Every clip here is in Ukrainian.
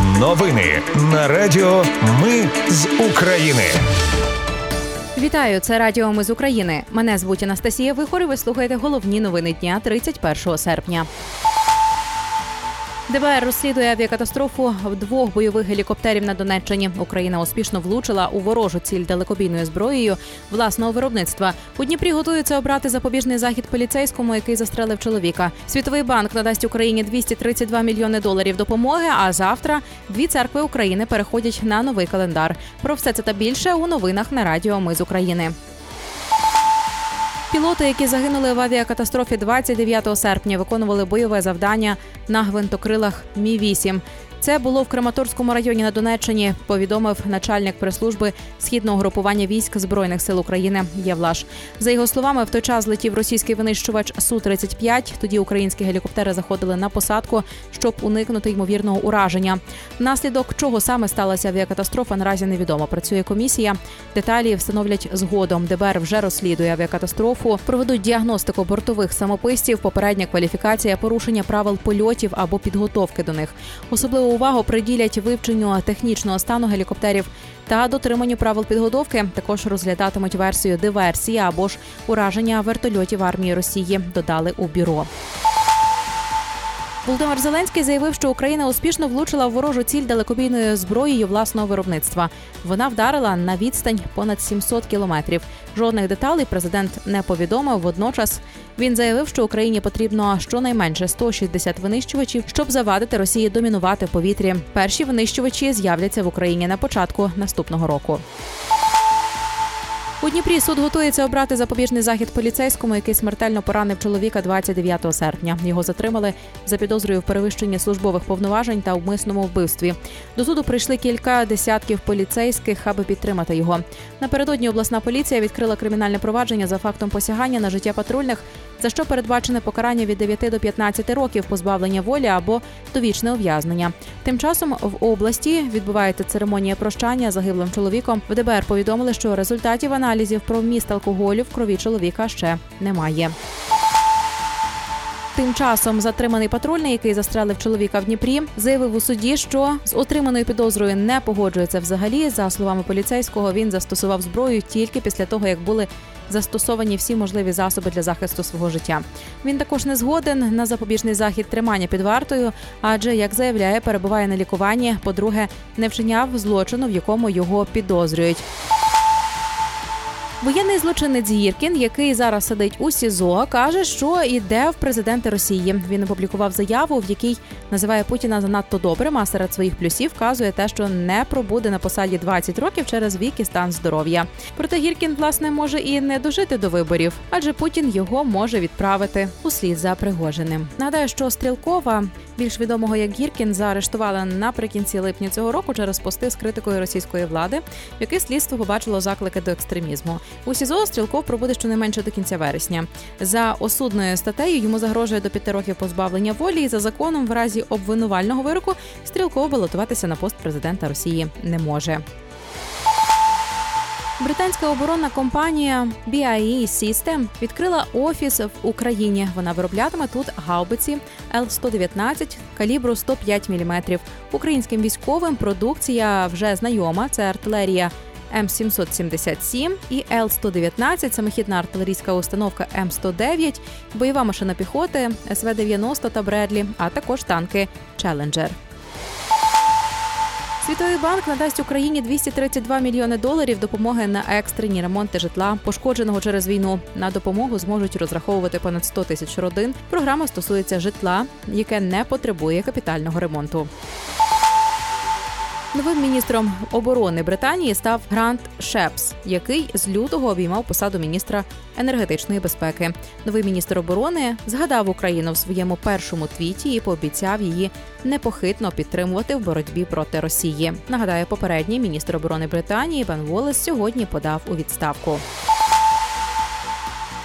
Новини на Радіо Ми з України. Вітаю, це Радіо Ми з України. Мене звуть Анастасія Вихор і Ви слухаєте головні новини дня 31 серпня. ДБР розслідує авіакатастрофу двох бойових гелікоптерів на Донеччині. Україна успішно влучила у ворожу ціль далекобійною зброєю власного виробництва. У Дніпрі готуються обрати запобіжний захід поліцейському, який застрелив чоловіка. Світовий банк надасть Україні 232 мільйони доларів допомоги. А завтра дві церкви України переходять на новий календар. Про все це та більше у новинах на Радіо Ми з України. Пілоти, які загинули в авіакатастрофі 29 серпня, виконували бойове завдання на гвинтокрилах Мі 8 це було в Краматорському районі на Донеччині. Повідомив начальник прес-служби східного групування військ збройних сил України Євлаш. За його словами, в той час летів російський винищувач су 35 Тоді українські гелікоптери заходили на посадку, щоб уникнути ймовірного ураження. Внаслідок чого саме сталася авіакатастрофа, наразі невідомо. Працює комісія. Деталі встановлять згодом. ДБР вже розслідує авіакатастрофу. Проведуть діагностику бортових самописців, попередня кваліфікація, порушення правил польотів або підготовки до них. Особливо увагу приділять вивченню технічного стану гелікоптерів та дотриманню правил підготовки. Також розглядатимуть версію диверсії або ж ураження вертольотів армії Росії. Додали у бюро. Володимир Зеленський заявив, що Україна успішно влучила в ворожу ціль далекобійною зброєю власного виробництва. Вона вдарила на відстань понад 700 кілометрів. Жодних деталей президент не повідомив. Водночас він заявив, що Україні потрібно щонайменше 160 винищувачів, щоб завадити Росії домінувати в повітрі. Перші винищувачі з'являться в Україні на початку наступного року. У Дніпрі суд готується обрати запобіжний захід поліцейському, який смертельно поранив чоловіка 29 серпня. Його затримали за підозрою в перевищенні службових повноважень та вмисному вбивстві. До суду прийшли кілька десятків поліцейських, аби підтримати його. Напередодні обласна поліція відкрила кримінальне провадження за фактом посягання на життя патрульних за що передбачене покарання від 9 до 15 років позбавлення волі або довічне ув'язнення. Тим часом в області відбувається церемонія прощання загиблим чоловіком. В ДБР повідомили, що результатів аналізів про вміст алкоголю в крові чоловіка ще немає. Тим часом затриманий патрульний, який застрелив чоловіка в Дніпрі, заявив у суді, що з отриманою підозрою не погоджується взагалі. За словами поліцейського, він застосував зброю тільки після того, як були застосовані всі можливі засоби для захисту свого життя. Він також не згоден на запобіжний захід тримання під вартою, адже як заявляє, перебуває на лікуванні. По-друге, не вчиняв злочину, в якому його підозрюють. Воєнний злочинець Гіркін, який зараз сидить у СІЗО, каже, що йде в президенти Росії. Він опублікував заяву, в якій називає Путіна занадто добрим. А серед своїх плюсів вказує те, що не пробуде на посаді 20 років через вік і стан здоров'я. Проте Гіркін, власне, може і не дожити до виборів, адже Путін його може відправити услід за Пригожиним. Нагадаю, що Стрілкова, більш відомого як Гіркін, заарештували наприкінці липня цього року через пости з критикою російської влади, в яких слідство побачило заклики до екстремізму. У СІЗО стрілков пробуде щонайменше до кінця вересня. За осудною статтею йому загрожує до п'яти років позбавлення волі. і За законом, в разі обвинувального вироку, стрілков балотуватися на пост президента Росії не може. Британська оборонна компанія BAE System відкрила офіс в Україні. Вона вироблятиме тут гаубиці Л-119 калібру 105 мм. Українським військовим продукція вже знайома. Це артилерія М777 і Л-119, самохідна артилерійська установка М109, бойова машина піхоти, СВ-90 та Бредлі, а також танки Челенджер. Світовий банк надасть Україні 232 мільйони доларів допомоги на екстрені ремонти житла, пошкодженого через війну. На допомогу зможуть розраховувати понад 100 тисяч родин. Програма стосується житла, яке не потребує капітального ремонту. Новим міністром оборони Британії став Грант Шепс, який з лютого обіймав посаду міністра енергетичної безпеки. Новий міністр оборони згадав Україну в своєму першому твіті і пообіцяв її непохитно підтримувати в боротьбі проти Росії. Нагадаю, попередній міністр оборони Британії Бен Волес сьогодні подав у відставку.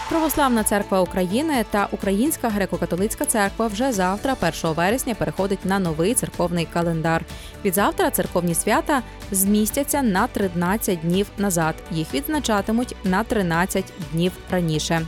Православна церква України та Українська греко-католицька церква вже завтра, 1 вересня, переходить на новий церковний календар. Від завтра церковні свята змістяться на 13 днів назад. Їх відзначатимуть на 13 днів раніше.